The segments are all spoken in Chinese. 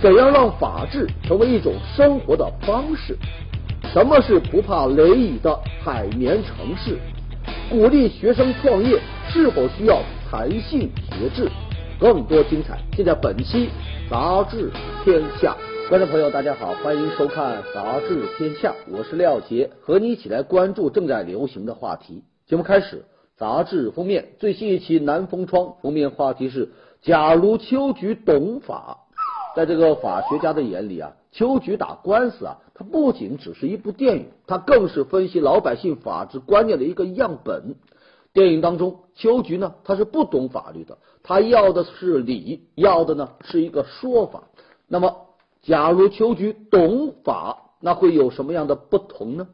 怎样让法治成为一种生活的方式？什么是不怕雷雨的海绵城市？鼓励学生创业是否需要弹性学制？更多精彩尽在本期杂志天下。观众朋友，大家好，欢迎收看杂志天下，我是廖杰，和你一起来关注正在流行的话题。节目开始，杂志封面最新一期《南风窗》封面话题是：假如秋菊懂法。在这个法学家的眼里啊，秋菊打官司啊，它不仅只是一部电影，它更是分析老百姓法治观念的一个样本。电影当中，秋菊呢，他是不懂法律的，他要的是理，要的呢是一个说法。那么。假如秋菊懂法，那会有什么样的不同呢？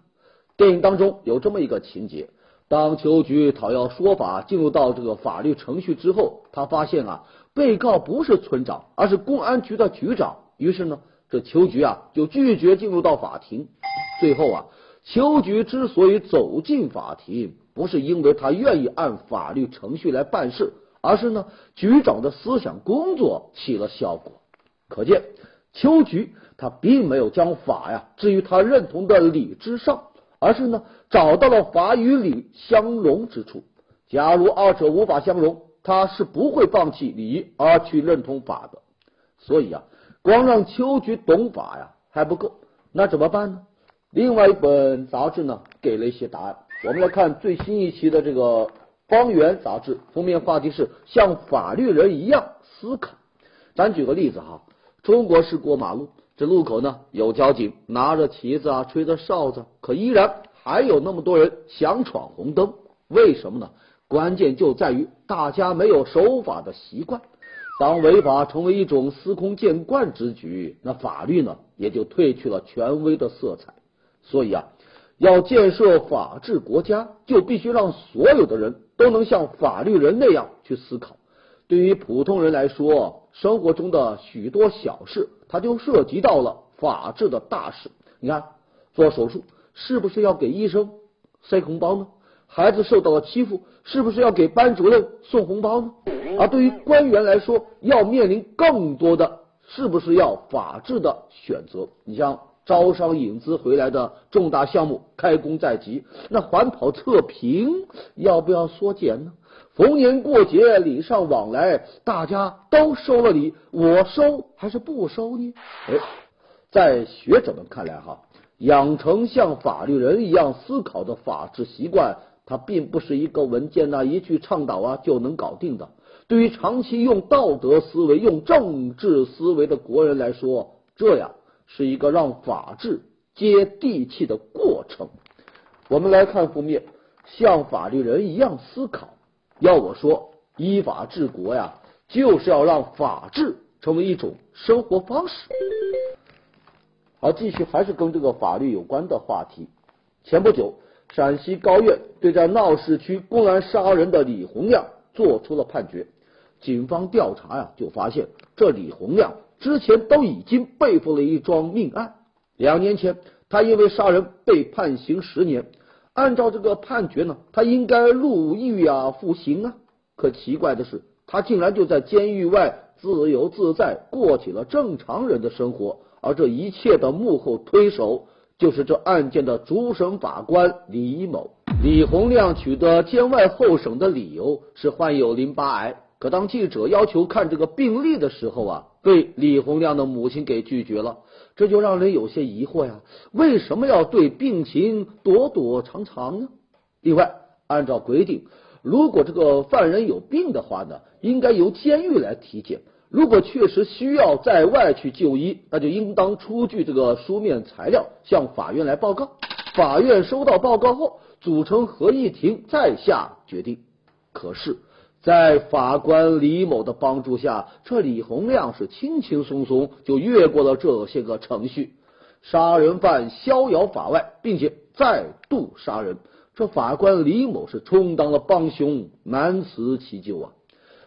电影当中有这么一个情节：当秋菊讨要说法，进入到这个法律程序之后，他发现啊，被告不是村长，而是公安局的局长。于是呢，这邱菊啊就拒绝进入到法庭。最后啊，邱菊之所以走进法庭，不是因为他愿意按法律程序来办事，而是呢，局长的思想工作起了效果。可见。邱菊他并没有将法呀置于他认同的理之上，而是呢找到了法与理相融之处。假如二者无法相融，他是不会放弃理而去认同法的。所以啊，光让秋菊懂法呀还不够，那怎么办呢？另外一本杂志呢给了一些答案。我们来看最新一期的这个《方圆》杂志，封面话题是像法律人一样思考。咱举个例子哈。中国式过马路，这路口呢有交警拿着旗子啊，吹着哨子，可依然还有那么多人想闯红灯，为什么呢？关键就在于大家没有守法的习惯。当违法成为一种司空见惯之举，那法律呢也就褪去了权威的色彩。所以啊，要建设法治国家，就必须让所有的人都能像法律人那样去思考。对于普通人来说，生活中的许多小事，它就涉及到了法治的大事。你看，做手术是不是要给医生塞红包呢？孩子受到了欺负，是不是要给班主任送红包呢？而对于官员来说，要面临更多的是不是要法治的选择？你像招商引资回来的重大项目开工在即，那环跑测评要不要缩减呢？逢年过节礼尚往来，大家都收了礼，我收还是不收呢？哎，在学者们看来，哈，养成像法律人一样思考的法治习惯，它并不是一个文件呐、一句倡导啊就能搞定的。对于长期用道德思维、用政治思维的国人来说，这样是一个让法治接地气的过程。我们来看封面，像法律人一样思考。要我说，依法治国呀，就是要让法治成为一种生活方式。好，继续还是跟这个法律有关的话题。前不久，陕西高院对在闹市区公然杀人的李洪亮做出了判决。警方调查呀，就发现这李洪亮之前都已经背负了一桩命案。两年前，他因为杀人被判刑十年。按照这个判决呢，他应该入狱啊，服刑啊。可奇怪的是，他竟然就在监狱外自由自在，过起了正常人的生活。而这一切的幕后推手，就是这案件的主审法官李某。李洪亮取得监外候审的理由是患有淋巴癌。可当记者要求看这个病历的时候啊，被李洪亮的母亲给拒绝了。这就让人有些疑惑呀，为什么要对病情躲躲藏藏呢？另外，按照规定，如果这个犯人有病的话呢，应该由监狱来体检；如果确实需要在外去就医，那就应当出具这个书面材料向法院来报告。法院收到报告后，组成合议庭再下决定。可是。在法官李某的帮助下，这李洪亮是轻轻松松就越过了这些个程序。杀人犯逍遥法外，并且再度杀人，这法官李某是充当了帮凶，难辞其咎啊！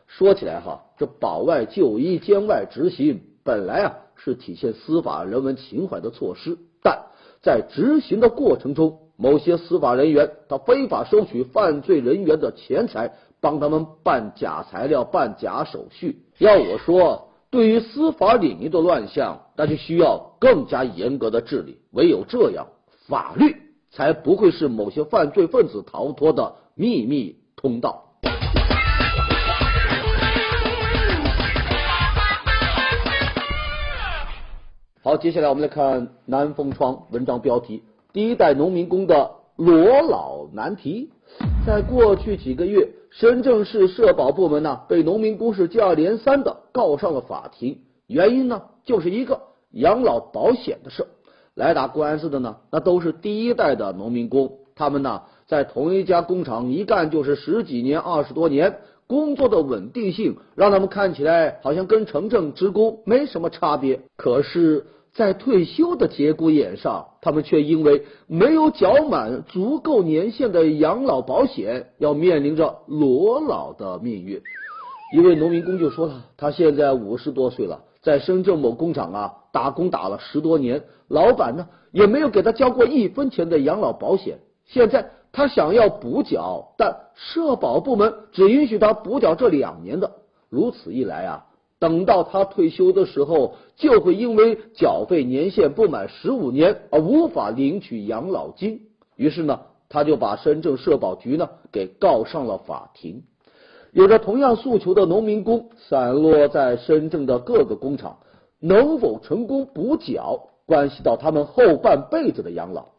说起来哈，这保外就医、监外执行，本来啊是体现司法人文情怀的措施，但在执行的过程中，某些司法人员他非法收取犯罪人员的钱财。帮他们办假材料、办假手续。要我说，对。于司法领域的乱象，那就需要更加严格的治理。唯有这样，法律才不会是某些犯罪分子逃脱的秘密通道。好，接下来我们来看南风窗文章标题：第一代农民工的裸老难题。在过去几个月，深圳市社保部门呢被农民工是接二连三的告上了法庭，原因呢就是一个养老保险的事。来打官司的呢，那都是第一代的农民工，他们呢在同一家工厂一干就是十几年、二十多年，工作的稳定性让他们看起来好像跟城镇职工没什么差别。可是。在退休的节骨眼上，他们却因为没有缴满足够年限的养老保险，要面临着裸老的命运。一位农民工就说了，他现在五十多岁了，在深圳某工厂啊打工打了十多年，老板呢也没有给他交过一分钱的养老保险。现在他想要补缴，但社保部门只允许他补缴这两年的。如此一来啊。等到他退休的时候，就会因为缴费年限不满十五年而无法领取养老金。于是呢，他就把深圳社保局呢给告上了法庭。有着同样诉求的农民工散落在深圳的各个工厂，能否成功补缴，关系到他们后半辈子的养老。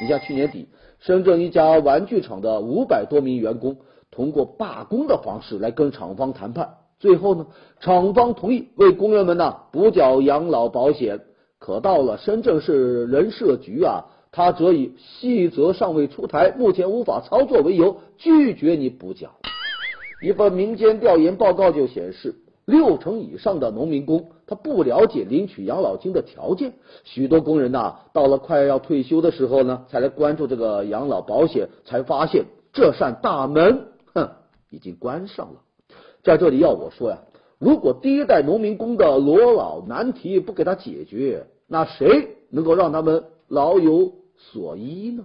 你像去年底，深圳一家玩具厂的五百多名员工，通过罢工的方式来跟厂方谈判。最后呢，厂方同意为工人们呢补缴养老保险，可到了深圳市人社局啊，他则以细则尚未出台，目前无法操作为由，拒绝你补缴。一份民间调研报告就显示，六成以上的农民工他不了解领取养老金的条件，许多工人呐，到了快要退休的时候呢，才来关注这个养老保险，才发现这扇大门，哼，已经关上了。在这里要我说呀，如果第一代农民工的裸老难题不给他解决，那谁能够让他们老有所依呢？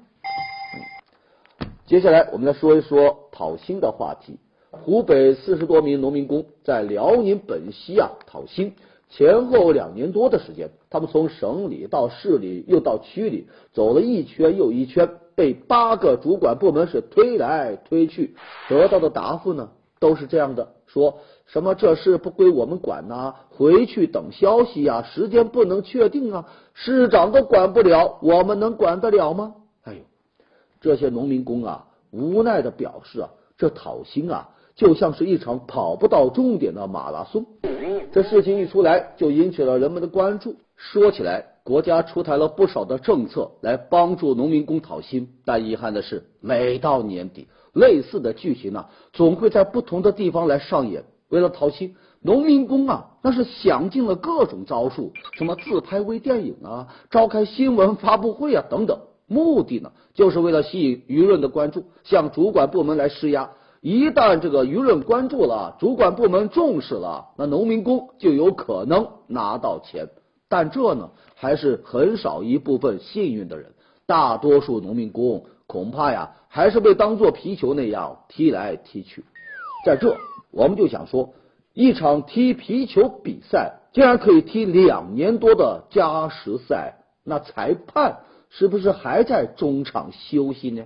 接下来我们来说一说讨薪的话题。湖北四十多名农民工在辽宁本溪啊讨薪，前后两年多的时间，他们从省里到市里又到区里走了一圈又一圈，被八个主管部门是推来推去，得到的答复呢都是这样的。说什么这事不归我们管呐，回去等消息呀，时间不能确定啊，市长都管不了，我们能管得了吗？哎呦，这些农民工啊，无奈的表示啊，这讨薪啊，就像是一场跑不到终点的马拉松。这事情一出来，就引起了人们的关注。说起来，国家出台了不少的政策来帮助农民工讨薪，但遗憾的是，每到年底。类似的剧情呢，总会在不同的地方来上演。为了讨薪，农民工啊，那是想尽了各种招数，什么自拍微电影啊，召开新闻发布会啊等等，目的呢，就是为了吸引舆论的关注，向主管部门来施压。一旦这个舆论关注了，主管部门重视了，那农民工就有可能拿到钱。但这呢，还是很少一部分幸运的人，大多数农民工。恐怕呀，还是被当做皮球那样踢来踢去。在这，我们就想说，一场踢皮球比赛竟然可以踢两年多的加时赛，那裁判是不是还在中场休息呢？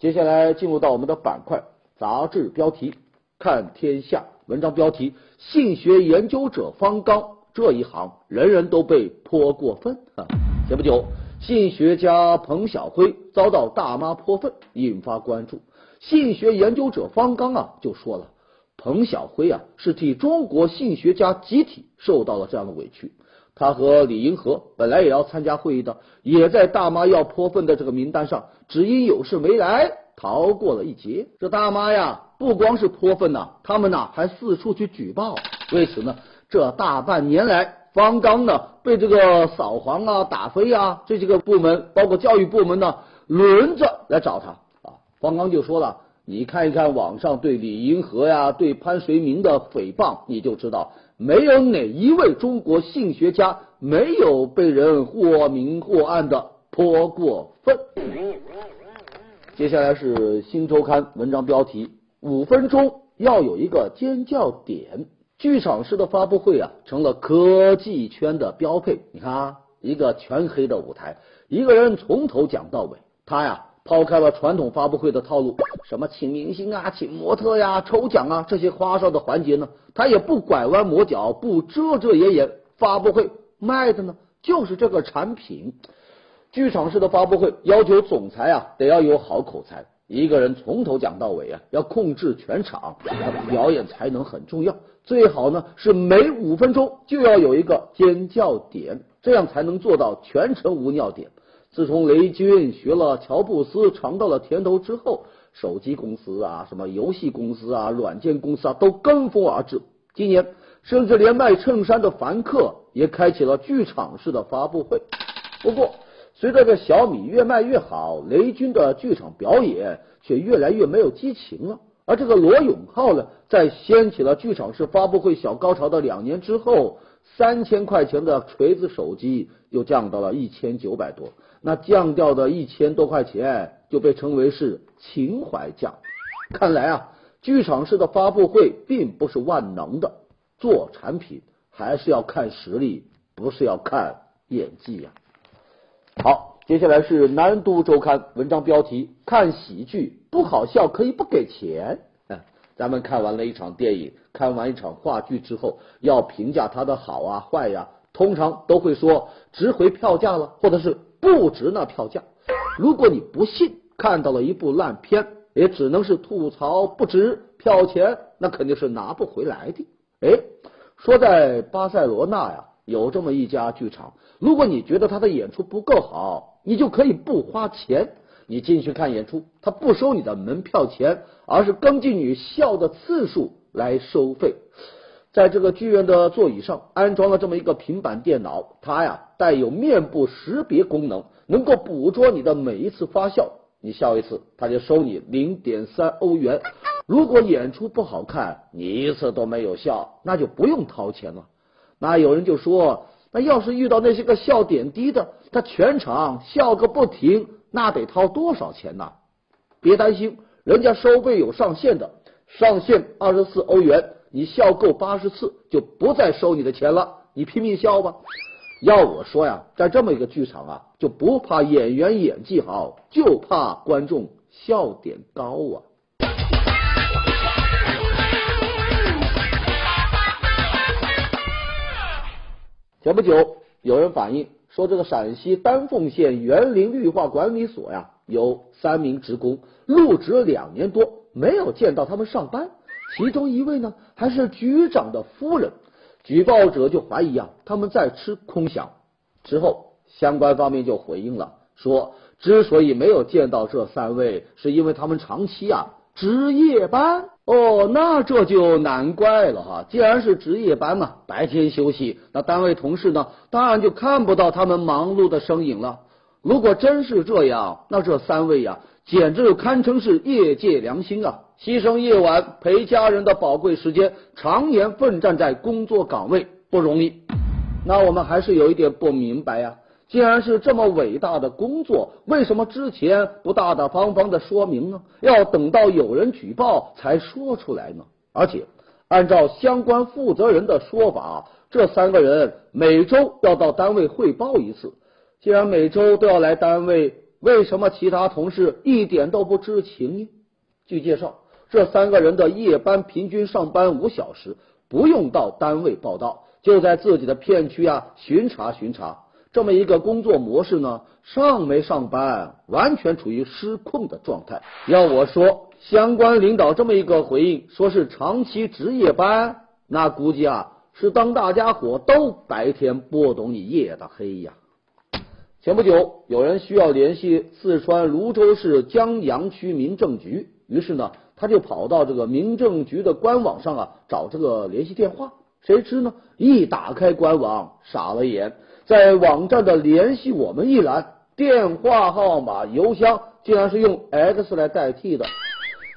接下来进入到我们的板块，杂志标题看天下，文章标题：性学研究者方刚。这一行人人都被泼过粪啊！前不久，性学家彭晓辉遭到大妈泼粪，引发关注。性学研究者方刚啊就说了，彭晓辉啊是替中国性学家集体受到了这样的委屈。他和李银河本来也要参加会议的，也在大妈要泼粪的这个名单上，只因有事没来，逃过了一劫。这大妈呀，不光是泼粪呐，他们呐还四处去举报。为此呢。这大半年来，方刚呢被这个扫黄啊、打非啊这几个部门，包括教育部门呢，轮着来找他啊。方刚就说了：“你看一看网上对李银河呀、对潘绥铭的诽谤，你就知道，没有哪一位中国性学家没有被人或明或暗的泼过粪。”接下来是新周刊文章标题：五分钟要有一个尖叫点。剧场式的发布会啊，成了科技圈的标配。你看啊，一个全黑的舞台，一个人从头讲到尾。他呀，抛开了传统发布会的套路，什么请明星啊、请模特呀、抽奖啊这些花哨的环节呢，他也不拐弯抹角，不遮遮掩掩。发布会卖的呢，就是这个产品。剧场式的发布会要求总裁啊得要有好口才，一个人从头讲到尾啊，要控制全场，表演才能很重要。最好呢是每五分钟就要有一个尖叫点，这样才能做到全程无尿点。自从雷军学了乔布斯尝到了甜头之后，手机公司啊、什么游戏公司啊、软件公司啊都跟风而至。今年甚至连卖衬衫的凡客也开启了剧场式的发布会。不过，随着这小米越卖越好，雷军的剧场表演却越来越没有激情了。而这个罗永浩呢，在掀起了剧场式发布会小高潮的两年之后，三千块钱的锤子手机又降到了一千九百多，那降掉的一千多块钱就被称为是情怀价。看来啊，剧场式的发布会并不是万能的，做产品还是要看实力，不是要看演技呀。好，接下来是南都周刊文章标题：看喜剧不好笑可以不给钱。咱们看完了一场电影，看完一场话剧之后，要评价它的好啊坏呀，通常都会说值回票价了，或者是不值那票价。如果你不信，看到了一部烂片，也只能是吐槽不值票钱，那肯定是拿不回来的。哎，说在巴塞罗那呀。有这么一家剧场，如果你觉得他的演出不够好，你就可以不花钱，你进去看演出，他不收你的门票钱，而是根据你笑的次数来收费。在这个剧院的座椅上安装了这么一个平板电脑，它呀带有面部识别功能，能够捕捉你的每一次发笑。你笑一次，他就收你零点三欧元。如果演出不好看，你一次都没有笑，那就不用掏钱了。那有人就说，那要是遇到那些个笑点低的，他全场笑个不停，那得掏多少钱呢？别担心，人家收费有上限的，上限二十四欧元，你笑够八十次就不再收你的钱了，你拼命笑吧。要我说呀，在这么一个剧场啊，就不怕演员演技好，就怕观众笑点高啊。前不久，有人反映说，这个陕西丹凤县园林绿化管理所呀，有三名职工入职两年多，没有见到他们上班。其中一位呢，还是局长的夫人。举报者就怀疑啊，他们在吃空饷。之后，相关方面就回应了，说之所以没有见到这三位，是因为他们长期啊值夜班。哦，那这就难怪了哈！既然是值夜班嘛，白天休息，那单位同事呢，当然就看不到他们忙碌的身影了。如果真是这样，那这三位呀，简直堪称是业界良心啊！牺牲夜晚陪家人的宝贵时间，常年奋战在工作岗位，不容易。那我们还是有一点不明白呀。既然是这么伟大的工作，为什么之前不大大方方的说明呢？要等到有人举报才说出来呢？而且，按照相关负责人的说法，这三个人每周要到单位汇报一次。既然每周都要来单位，为什么其他同事一点都不知情呢？据介绍，这三个人的夜班平均上班五小时，不用到单位报道，就在自己的片区啊巡查巡查。这么一个工作模式呢，上没上班，完全处于失控的状态。要我说，相关领导这么一个回应，说是长期值夜班，那估计啊是当大家伙都白天不懂你夜的黑呀。前不久，有人需要联系四川泸州市江阳区民政局，于是呢，他就跑到这个民政局的官网上啊找这个联系电话。谁知呢，一打开官网，傻了眼。在网站的联系我们一栏，电话号码、邮箱竟然是用 X 来代替的。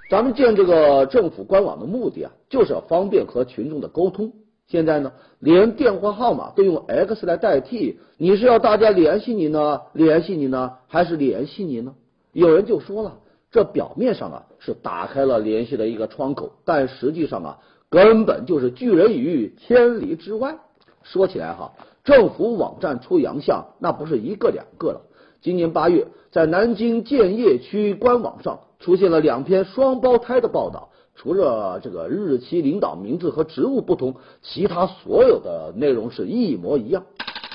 咱们建这个政府官网的目的啊，就是要方便和群众的沟通。现在呢，连电话号码都用 X 来代替，你是要大家联系你呢，联系你呢，还是联系你呢？有人就说了，这表面上啊是打开了联系的一个窗口，但实际上啊根本就是拒人于千里之外。说起来哈，政府网站出洋相那不是一个两个了。今年八月，在南京建邺区官网上出现了两篇双胞胎的报道，除了这个日期、领导名字和职务不同，其他所有的内容是一模一样。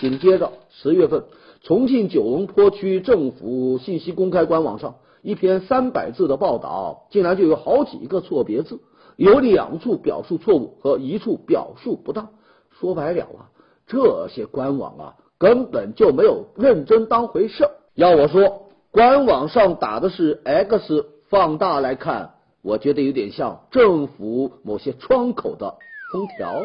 紧接着十月份，重庆九龙坡区政府信息公开官网上。一篇三百字的报道，竟然就有好几个错别字，有两处表述错误和一处表述不当。说白了啊，这些官网啊根本就没有认真当回事。要我说，官网上打的是 X，放大来看，我觉得有点像政府某些窗口的空调。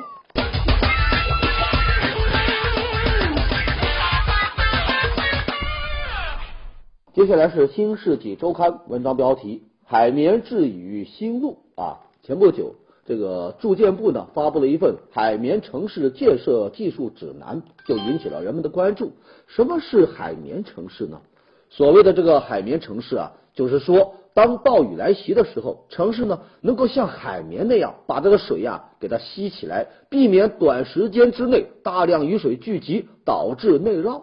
接下来是《新世纪周刊》文章标题：海绵治雨新路啊！前不久，这个住建部呢发布了一份海绵城市建设技术指南，就引起了人们的关注。什么是海绵城市呢？所谓的这个海绵城市啊，就是说，当暴雨来袭的时候，城市呢能够像海绵那样把这个水呀给它吸起来，避免短时间之内大量雨水聚集，导致内涝。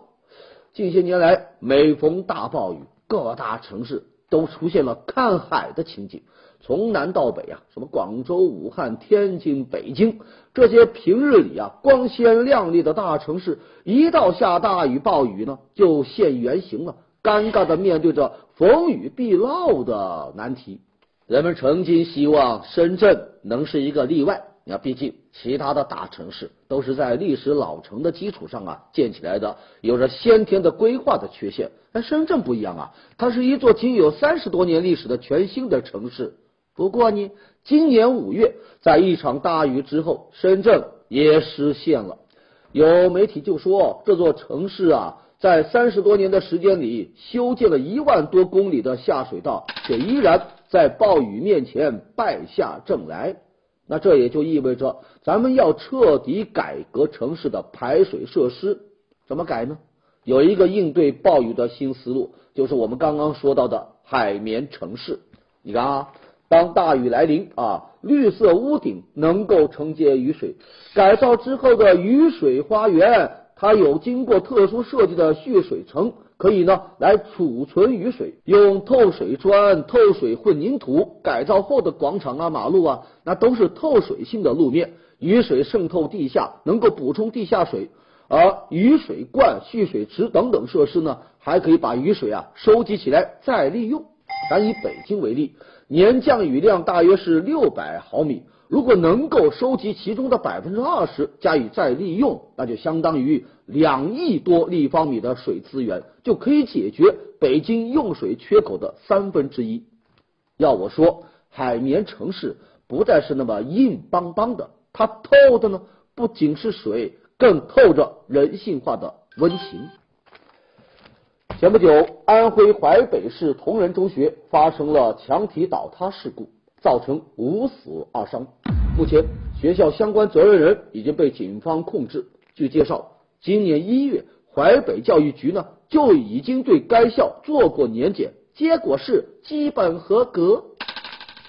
近些年来，每逢大暴雨，各大城市都出现了看海的情景。从南到北啊，什么广州、武汉、天津、北京这些平日里啊光鲜亮丽的大城市，一到下大雨、暴雨呢，就现原形了，尴尬的面对着逢雨必涝的难题。人们曾经希望深圳能是一个例外。那毕竟，其他的大城市都是在历史老城的基础上啊建起来的，有着先天的规划的缺陷。但深圳不一样啊，它是一座仅有三十多年历史的全新的城市。不过呢，今年五月，在一场大雨之后，深圳也实现了。有媒体就说，这座城市啊，在三十多年的时间里，修建了一万多公里的下水道，却依然在暴雨面前败下阵来。那这也就意味着，咱们要彻底改革城市的排水设施。怎么改呢？有一个应对暴雨的新思路，就是我们刚刚说到的海绵城市。你看啊，当大雨来临啊，绿色屋顶能够承接雨水，改造之后的雨水花园，它有经过特殊设计的蓄水层。可以呢，来储存雨水，用透水砖、透水混凝土改造后的广场啊、马路啊，那都是透水性的路面，雨水渗透地下，能够补充地下水。而雨水罐、蓄水池等等设施呢，还可以把雨水啊收集起来再利用。咱以北京为例，年降雨量大约是六百毫米。如果能够收集其中的百分之二十加以再利用，那就相当于两亿多立方米的水资源，就可以解决北京用水缺口的三分之一。要我说，海绵城市不再是那么硬邦邦的，它透的呢不仅是水，更透着人性化的温情。前不久，安徽淮北市铜仁中学发生了墙体倒塌事故。造成五死二伤，目前学校相关责任人已经被警方控制。据介绍，今年一月，淮北教育局呢就已经对该校做过年检，结果是基本合格。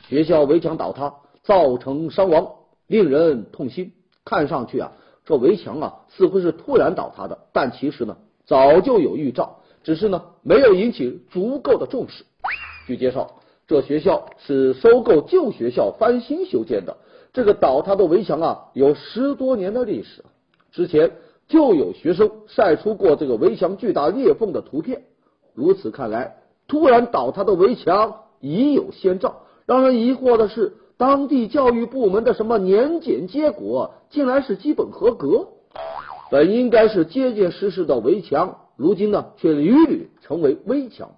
学校围墙倒塌造成伤亡，令人痛心。看上去啊，这围墙啊似乎是突然倒塌的，但其实呢早就有预兆，只是呢没有引起足够的重视。据介绍。这学校是收购旧学校翻新修建的，这个倒塌的围墙啊，有十多年的历史。之前就有学生晒出过这个围墙巨大裂缝的图片。如此看来，突然倒塌的围墙已有先兆。让人疑惑的是，当地教育部门的什么年检结果，竟然是基本合格。本应该是结结实实的围墙，如今呢，却屡屡成为危墙。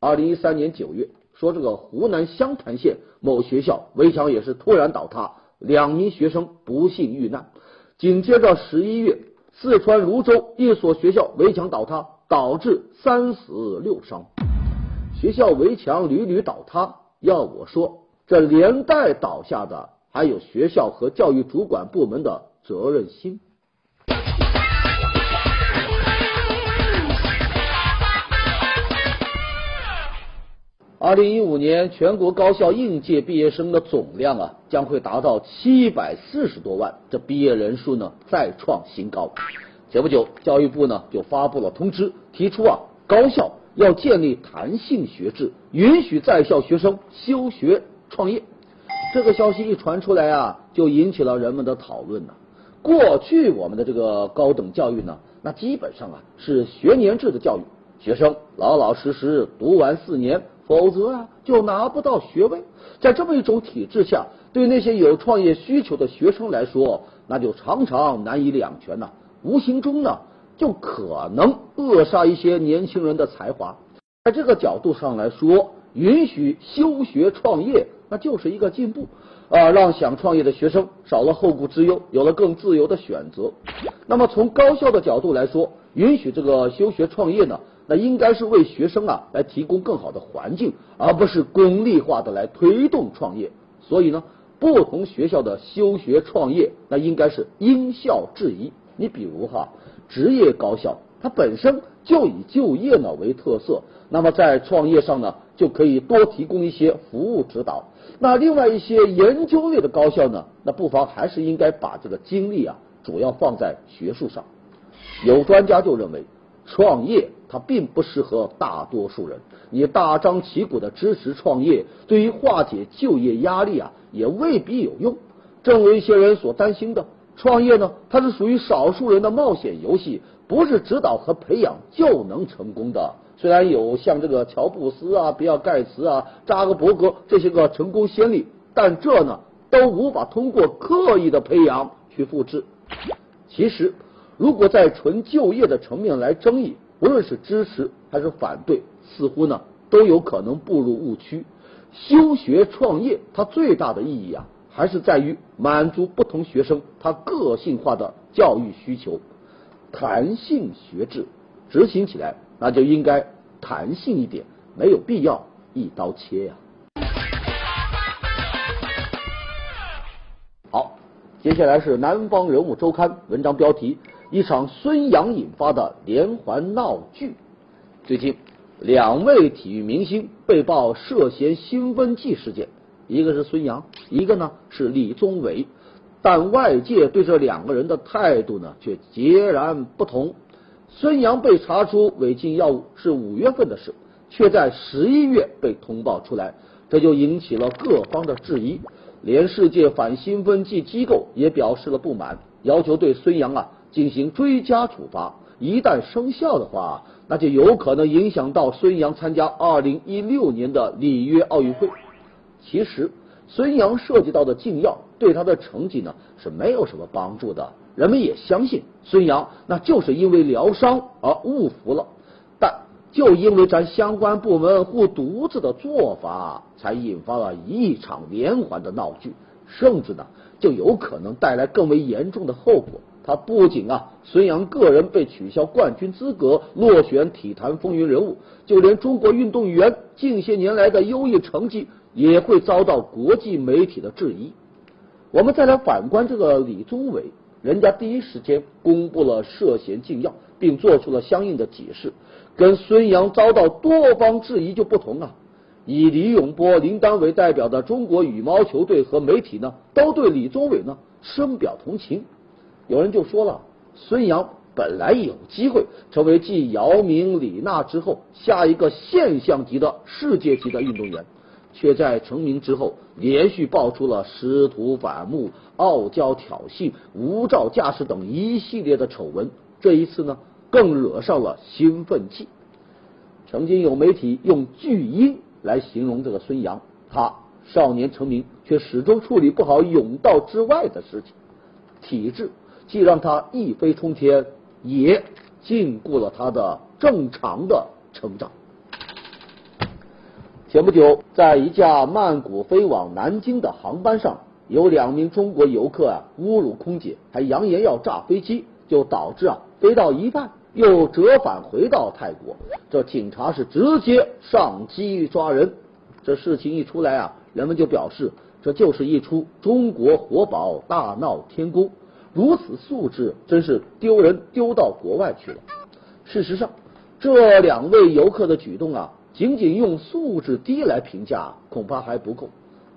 二零一三年九月。说这个湖南湘潭县某学校围墙也是突然倒塌，两名学生不幸遇难。紧接着十一月，四川泸州一所学校围墙倒塌，导致三死六伤。学校围墙屡屡倒塌，要我说，这连带倒下的还有学校和教育主管部门的责任心。二零一五年全国高校应届毕业生的总量啊，将会达到七百四十多万，这毕业人数呢再创新高。前不久，教育部呢就发布了通知，提出啊高校要建立弹性学制，允许在校学生休学创业。这个消息一传出来啊，就引起了人们的讨论呢。过去我们的这个高等教育呢，那基本上啊是学年制的教育，学生老老实实读完四年，否则啊就拿不到学位。在这么一种体制下，对那些有创业需求的学生来说，那就常常难以两全呐，无形中呢就可能扼杀一些年轻人的才华。在这个角度上来说，允许休学创业。那就是一个进步啊，让想创业的学生少了后顾之忧，有了更自由的选择。那么从高校的角度来说，允许这个休学创业呢，那应该是为学生啊来提供更好的环境，而不是功利化的来推动创业。所以呢，不同学校的休学创业，那应该是因校制宜。你比如哈，职业高校它本身就以就业呢为特色，那么在创业上呢。就可以多提供一些服务指导。那另外一些研究类的高校呢，那不妨还是应该把这个精力啊，主要放在学术上。有专家就认为，创业它并不适合大多数人。你大张旗鼓的支持创业，对于化解就业压力啊，也未必有用。正如一些人所担心的，创业呢，它是属于少数人的冒险游戏，不是指导和培养就能成功的。虽然有像这个乔布斯啊、比尔盖茨啊、扎克伯格这些个成功先例，但这呢都无法通过刻意的培养去复制。其实，如果在纯就业的层面来争议，无论是支持还是反对，似乎呢都有可能步入误区。休学创业，它最大的意义啊，还是在于满足不同学生他个性化的教育需求。弹性学制执行起来。那就应该弹性一点，没有必要一刀切呀。好，接下来是南方人物周刊文章标题：一场孙杨引发的连环闹剧。最近，两位体育明星被曝涉嫌兴奋剂事件，一个是孙杨，一个呢是李宗伟，但外界对这两个人的态度呢却截然不同。孙杨被查出违禁药物是五月份的事，却在十一月被通报出来，这就引起了各方的质疑。连世界反兴奋剂机构也表示了不满，要求对孙杨啊进行追加处罚。一旦生效的话，那就有可能影响到孙杨参加二零一六年的里约奥运会。其实，孙杨涉及到的禁药对他的成绩呢是没有什么帮助的。人们也相信孙杨那就是因为疗伤而误服了，但就因为咱相关部门护犊子的做法，才引发了一场连环的闹剧，甚至呢就有可能带来更为严重的后果。他不仅啊，孙杨个人被取消冠军资格，落选体坛风云人物，就连中国运动员近些年来的优异成绩也会遭到国际媒体的质疑。我们再来反观这个李宗伟。人家第一时间公布了涉嫌禁药，并做出了相应的解释，跟孙杨遭到多方质疑就不同啊。以李永波、林丹为代表的中国羽毛球队和媒体呢，都对李宗伟呢深表同情。有人就说了，孙杨本来有机会成为继姚明、李娜之后下一个现象级的世界级的运动员。却在成名之后，连续爆出了师徒反目、傲娇挑衅、无照驾驶等一系列的丑闻。这一次呢，更惹上了兴奋剂。曾经有媒体用“巨婴”来形容这个孙杨，他少年成名，却始终处理不好甬道之外的事情。体质既让他一飞冲天，也禁锢了他的正常的成长。前不久，在一架曼谷飞往南京的航班上，有两名中国游客啊侮辱空姐，还扬言要炸飞机，就导致啊飞到一半又折返回到泰国。这警察是直接上机抓人。这事情一出来啊，人们就表示这就是一出中国活宝大闹天宫，如此素质真是丢人丢到国外去了。事实上，这两位游客的举动啊。仅仅用素质低来评价恐怕还不够。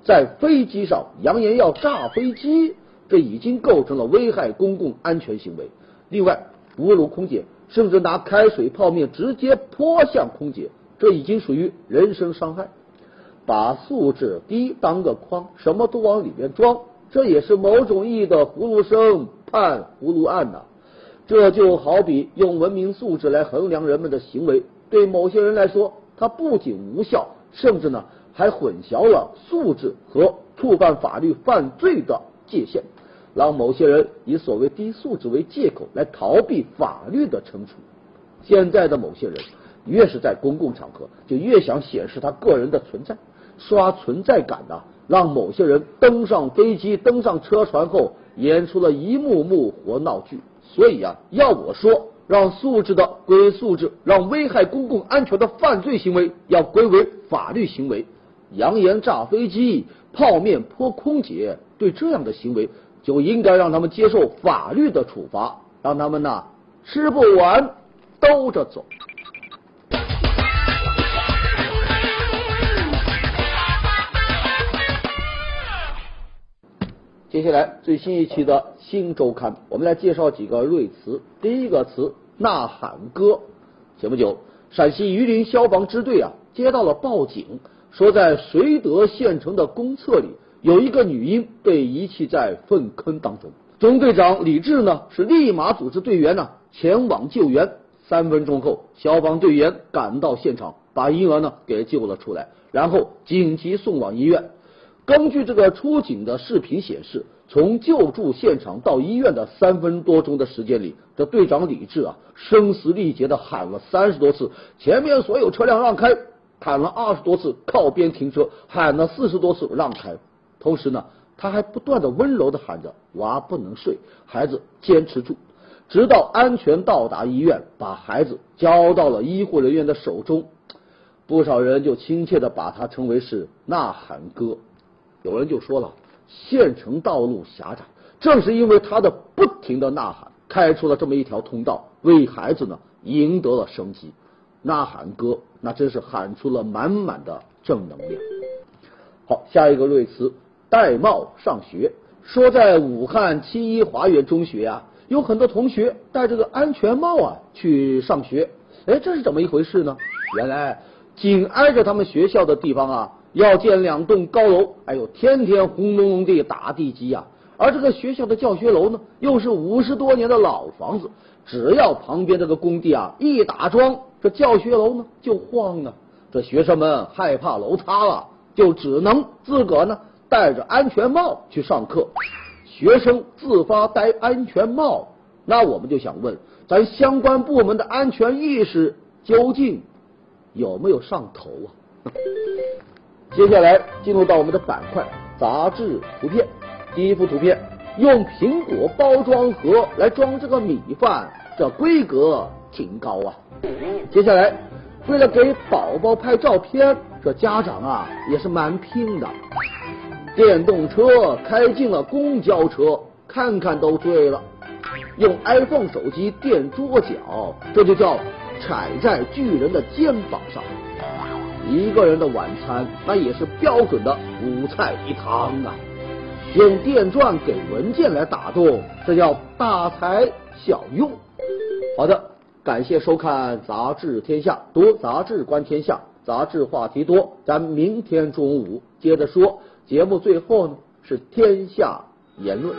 在飞机上扬言要炸飞机，这已经构成了危害公共安全行为。另外，侮辱空姐，甚至拿开水泡面直接泼向空姐，这已经属于人身伤害。把素质低当个筐，什么都往里面装，这也是某种意义的葫芦生判葫芦案呐。这就好比用文明素质来衡量人们的行为，对某些人来说，它不仅无效，甚至呢还混淆了素质和触犯法律犯罪的界限，让某些人以所谓低素质为借口来逃避法律的惩处。现在的某些人，越是在公共场合，就越想显示他个人的存在。刷存在感的，让某些人登上飞机、登上车船后，演出了一幕幕活闹剧。所以啊，要我说，让素质的归素质，让危害公共安全的犯罪行为要归为法律行为。扬言炸飞机、泡面泼空姐，对这样的行为就应该让他们接受法律的处罚，让他们呐吃不完兜着走。接下来最新一期的《新周刊》，我们来介绍几个瑞词。第一个词“呐喊歌”。前不久，陕西榆林消防支队啊接到了报警，说在绥德县城的公厕里有一个女婴被遗弃在粪坑当中。中队长李志呢是立马组织队员呢前往救援。三分钟后，消防队员赶到现场，把婴儿呢给救了出来，然后紧急送往医院。根据这个出警的视频显示，从救助现场到医院的三分多钟的时间里，这队长李志啊，声嘶力竭的喊了三十多次“前面所有车辆让开”，喊了二十多次“靠边停车”，喊了四十多次“让开”。同时呢，他还不断的温柔的喊着“娃不能睡，孩子坚持住”，直到安全到达医院，把孩子交到了医护人员的手中。不少人就亲切的把他称为是“呐喊哥”。有人就说了，县城道路狭窄，正是因为他的不停的呐喊，开出了这么一条通道，为孩子呢赢得了生机。呐喊哥，那真是喊出了满满的正能量。好，下一个瑞词，戴帽上学。说在武汉七一华园中学啊，有很多同学戴着个安全帽啊去上学。哎，这是怎么一回事呢？原来紧挨着他们学校的地方啊。要建两栋高楼，哎呦，天天轰隆隆地打地基呀！而这个学校的教学楼呢，又是五十多年的老房子，只要旁边这个工地啊一打桩，这教学楼呢就晃啊。这学生们害怕楼塌了，就只能自个儿呢戴着安全帽去上课。学生自发戴安全帽，那我们就想问，咱相关部门的安全意识究竟有没有上头啊？接下来进入到我们的板块杂志图片，第一幅图片用苹果包装盒来装这个米饭，这规格挺高啊。接下来为了给宝宝拍照片，这家长啊也是蛮拼的。电动车开进了公交车，看看都醉了。用 iPhone 手机垫桌角，这就叫踩在巨人的肩膀上。一个人的晚餐，那也是标准的五菜一汤啊！用电钻给文件来打动，这叫大材小用。好的，感谢收看《杂志天下》，读杂志观天下，杂志话题多，咱明天中午接着说。节目最后呢是天下言论。